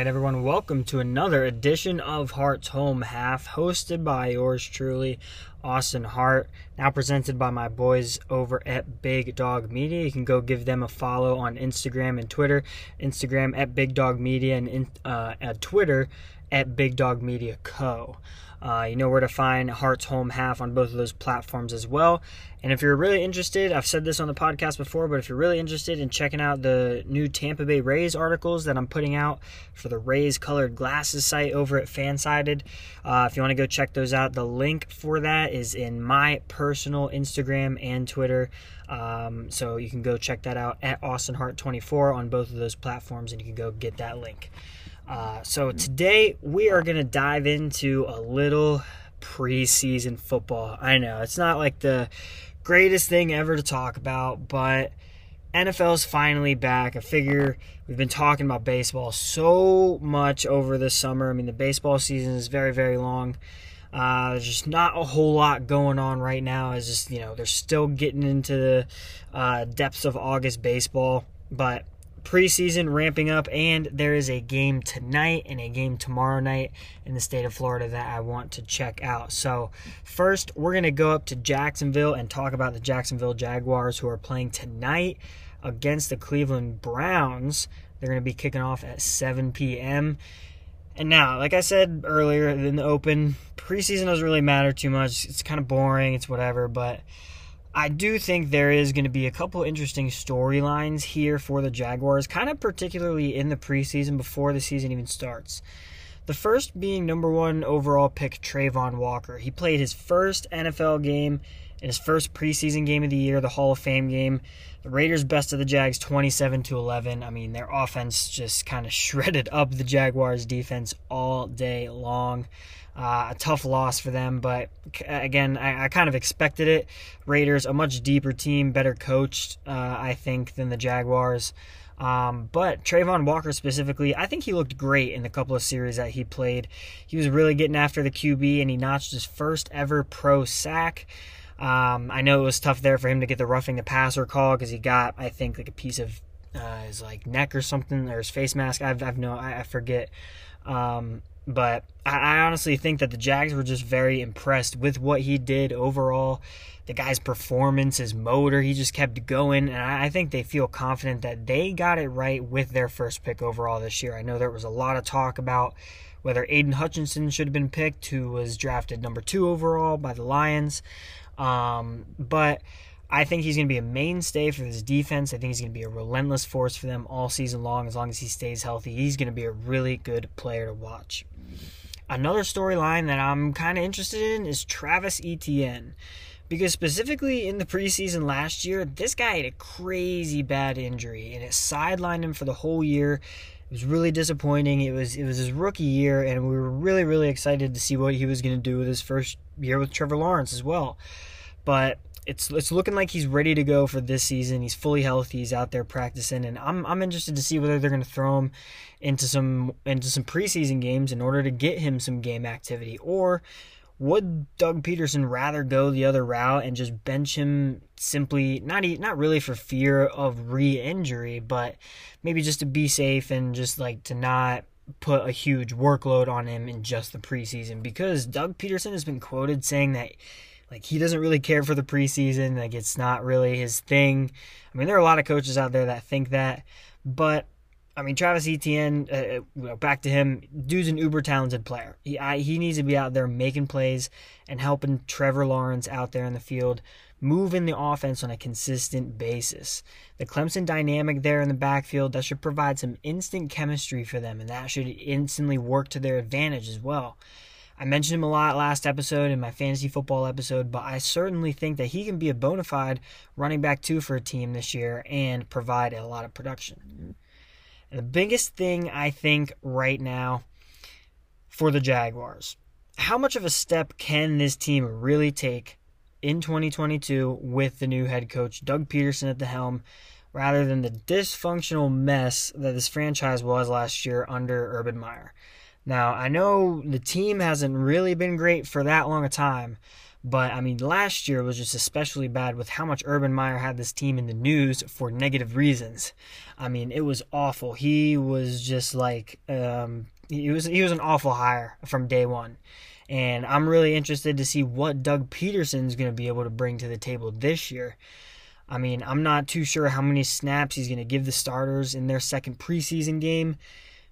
right, everyone, welcome to another edition of Hart's Home Half, hosted by yours truly, Austin Hart. Now presented by my boys over at Big Dog Media. You can go give them a follow on Instagram and Twitter. Instagram at Big Dog Media and uh, at Twitter at Big Dog Media Co. Uh, you know where to find Hart's Home Half on both of those platforms as well. And if you're really interested, I've said this on the podcast before, but if you're really interested in checking out the new Tampa Bay Rays articles that I'm putting out for the Rays Colored Glasses site over at Fansided, uh, if you want to go check those out, the link for that is in my personal Instagram and Twitter. Um, so you can go check that out at Austin Hart 24 on both of those platforms, and you can go get that link. Uh, so today we are going to dive into a little preseason football. I know it's not like the greatest thing ever to talk about, but NFL's finally back. I figure we've been talking about baseball so much over the summer. I mean, the baseball season is very, very long. Uh, there's just not a whole lot going on right now. It's just, you know, they're still getting into the uh, depths of August baseball. But preseason ramping up, and there is a game tonight and a game tomorrow night in the state of Florida that I want to check out. So, first, we're going to go up to Jacksonville and talk about the Jacksonville Jaguars who are playing tonight against the Cleveland Browns. They're going to be kicking off at 7 p.m. And now, like I said earlier in the open, preseason doesn't really matter too much. It's kind of boring, it's whatever, but I do think there is going to be a couple interesting storylines here for the Jaguars, kind of particularly in the preseason before the season even starts. The first being number one overall pick Travon Walker. He played his first NFL game in his first preseason game of the year, the Hall of Fame game. The Raiders bested the Jags 27 to 11. I mean, their offense just kind of shredded up the Jaguars defense all day long. Uh, a tough loss for them, but again, I, I, kind of expected it. Raiders, a much deeper team, better coached, uh, I think, than the Jaguars. Um, but Travon Walker specifically, I think he looked great in the couple of series that he played. He was really getting after the QB, and he notched his first ever pro sack. Um, I know it was tough there for him to get the roughing the passer call because he got, I think, like a piece of uh, his like neck or something or his face mask. I've, I've no, I, I forget. Um, but I, I honestly think that the Jags were just very impressed with what he did overall. The guy's performance, his motor, he just kept going. And I, I think they feel confident that they got it right with their first pick overall this year. I know there was a lot of talk about whether Aidan Hutchinson should have been picked, who was drafted number two overall by the Lions. Um, but I think he's going to be a mainstay for this defense. I think he's going to be a relentless force for them all season long as long as he stays healthy. He's going to be a really good player to watch. Another storyline that I'm kind of interested in is Travis Etienne. Because specifically in the preseason last year, this guy had a crazy bad injury and it sidelined him for the whole year. It was really disappointing. It was it was his rookie year, and we were really really excited to see what he was going to do with his first year with Trevor Lawrence as well. But it's it's looking like he's ready to go for this season. He's fully healthy. He's out there practicing, and I'm I'm interested to see whether they're going to throw him into some into some preseason games in order to get him some game activity, or would Doug Pederson rather go the other route and just bench him simply not not really for fear of re-injury, but maybe just to be safe and just like to not put a huge workload on him in just the preseason because Doug Pederson has been quoted saying that like he doesn't really care for the preseason. Like it's not really his thing. I mean, there are a lot of coaches out there that think that, but I mean, Travis Etienne, uh, uh back to him, dude's an uber talented player. He I, he needs to be out there making plays and helping Trevor Lawrence out there in the field move in the offense on a consistent basis. The Clemson dynamic there in the backfield that should provide some instant chemistry for them, and that should instantly work to their advantage as well. I mentioned him a lot last episode in my fantasy football episode, but I certainly think that he can be a bona fide running back two for a team this year and provide a lot of production. And the biggest thing I think right now for the Jaguars, how much of a step can this team really take in 2022 with the new head coach, Doug Pederson, at the helm, rather than the dysfunctional mess that this franchise was last year under Urban Meyer? Now, I know the team hasn't really been great for that long a time, But I mean, last year was just especially bad with how much Urban Meyer had this team in the news for negative reasons. I mean, it was awful. He was just like um, he was he was an awful hire from day one. And I'm really interested to see what Doug Pederson's going to be able to bring to the table this year. I mean, I'm not too sure how many snaps he's going to give the starters in their second preseason game,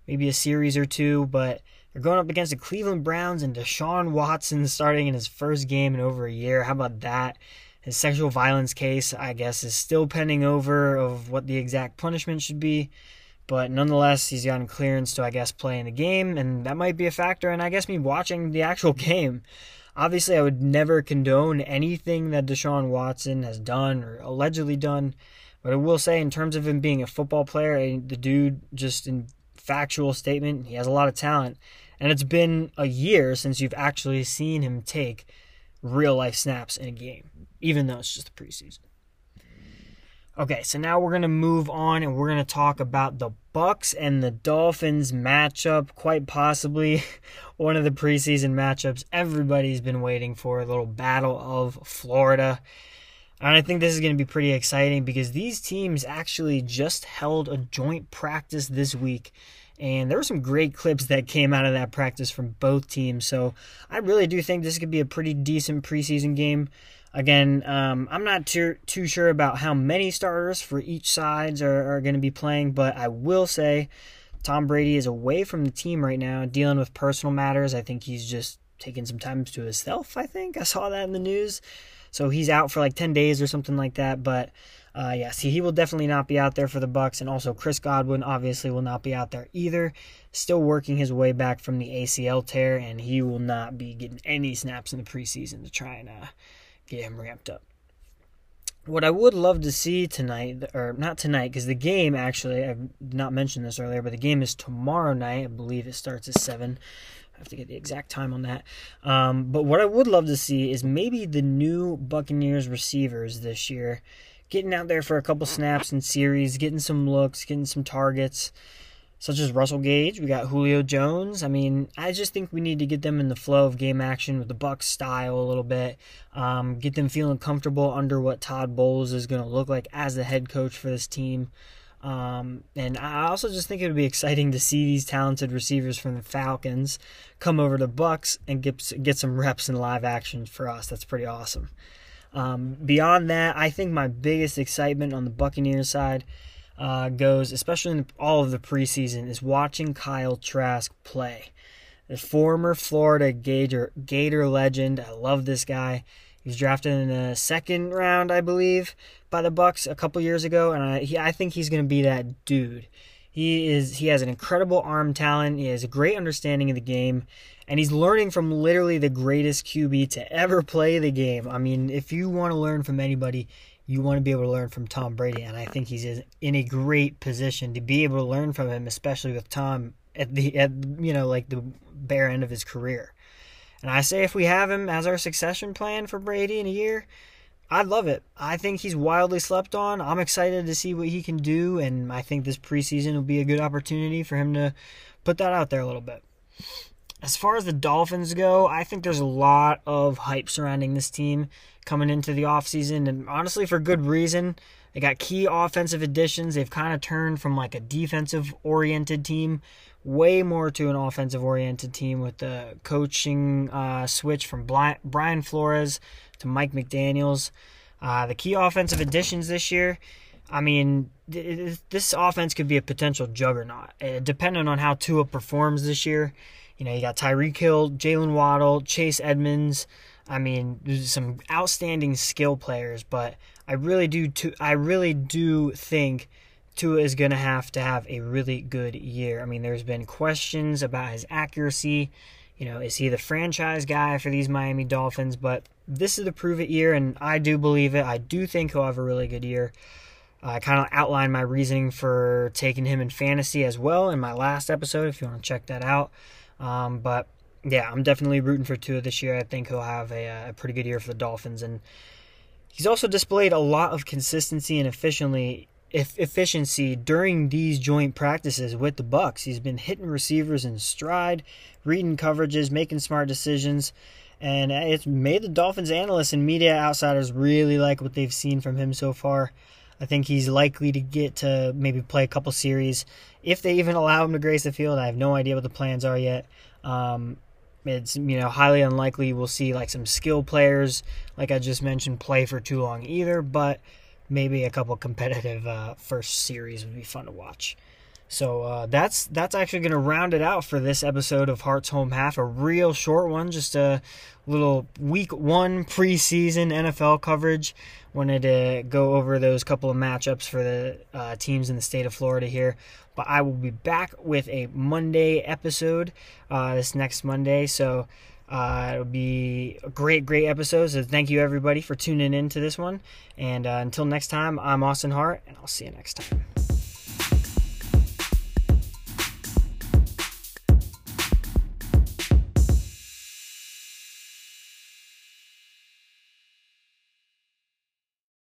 maybe a series or two, but they're going up against the Cleveland Browns and Deshaun Watson starting in his first game in over a year. How about that? His sexual violence case, I guess, is still pending over of what the exact punishment should be. But nonetheless, he's gotten clearance to, I guess, play in the game, and that might be a factor. And I guess me watching the actual game. Obviously, I would never condone anything that Deshaun Watson has done or allegedly done. But I will say, in terms of him being a football player, the dude, just in factual statement, he has a lot of talent. And it's been a year since you've actually seen him take real life snaps in a game, even though it's just the preseason. Okay, so now we're going to move on and we're going to talk about the Bucs and the Dolphins matchup, quite possibly one of the preseason matchups everybody's been waiting for, a little battle of Florida. And I think this is going to be pretty exciting because these teams actually just held a joint practice this week. And there were some great clips that came out of that practice from both teams. So I really do think this could be a pretty decent preseason game. Again, um, I'm not too, too sure about how many starters for each sides are, are going to be playing, but I will say Tom Brady is away from the team right now, dealing with personal matters. I think he's just taking some time to himself. I think I saw that in the news, so he's out for like 10 days or something like that. But uh, yeah, see, he will definitely not be out there for the Bucs, and also Chris Godwin obviously will not be out there either. Still working his way back from the ACL tear, and he will not be getting any snaps in the preseason to try and uh, get him ramped up. What I would love to see tonight, or not tonight, because the game actually, I've not mentioned this earlier, but the game is tomorrow night. I believe it starts at 7. I have to get the exact time on that. Um, but what I would love to see is maybe the new Buccaneers receivers this year getting out there for a couple snaps in series, getting some looks, getting some targets such as Russell Gage. We got Julio Jones. I mean, I just think we need to get them in the flow of game action with the Bucs style a little bit. Um, get them feeling comfortable under what Todd Bowles is going to look like as the head coach for this team. Um, and I also just think it would be exciting to see these talented receivers from the Falcons come over to Bucs and get get some reps in live action for us. That's pretty awesome. Um, beyond that, I think my biggest excitement on the Buccaneers side uh, goes, especially in all of the preseason, is watching Kyle Trask play. The former Florida Gator Gator legend. I love this guy. He was drafted in the second round, I believe, by the Bucs a couple years ago, and I, he, I think he's going to be that dude. He is he has an incredible arm talent. He has a great understanding of the game, and he's learning from literally the greatest QB to ever play the game. I mean, if you want to learn from anybody, you want to be able to learn from Tom Brady, and I think he's in a great position to be able to learn from him, especially with Tom at the at you know like the bare end of his career. And I say if we have him as our succession plan for Brady in a year, I'd love it. I think he's wildly slept on. I'm excited to see what he can do, and I think this preseason will be a good opportunity for him to put that out there a little bit. As far as the Dolphins go, I think there's a lot of hype surrounding this team coming into the offseason, and honestly, for good reason. They got key offensive additions. They've kind of turned from like a defensive oriented team way more to an offensive oriented team with the coaching uh, switch from Brian Flores to Mike McDaniels. Uh, the key offensive additions this year, I mean, this offense could be a potential juggernaut, uh, depending on how Tua performs this year. You know, you got Tyreek Hill, Jaylen Waddle, Chase Edmonds. I mean, some outstanding skill players, but I really do. To, I really do think Tua is going to have to have a really good year. I mean, there's been questions about his accuracy. You know, is he the franchise guy for these Miami Dolphins? But this is the prove it year, and I do believe it. I do think he'll have a really good year. I kind of outlined my reasoning for taking him in fantasy as well in my last episode, if you want to check that out. Um, but yeah, I'm definitely rooting for Tua this year. I think he'll have a, a pretty good year for the Dolphins, and he's also displayed a lot of consistency and efficiently efficiency during these joint practices with the Bucs. He's been hitting receivers in stride, reading coverages, making smart decisions, and it's made the Dolphins analysts and media outsiders really like what they've seen from him so far. I think he's likely to get to maybe play a couple series if they even allow him to grace the field. I have no idea what the plans are yet. Um, it's you know highly unlikely we'll see like some skill players like I just mentioned play for too long either, but maybe a couple competitive uh, first series would be fun to watch. So uh, that's that's actually going to round it out for this episode of Hart's Home Half, a real short one, just a little week one preseason NFL coverage. Wanted to go over those couple of matchups for the uh, teams in the state of Florida here, but I will be back with a Monday episode uh, this next Monday. So. Uh, it'll be a great, great episode. So thank you everybody for tuning in to this one. And uh, until next time, I'm Austin Hart, and I'll see you next time.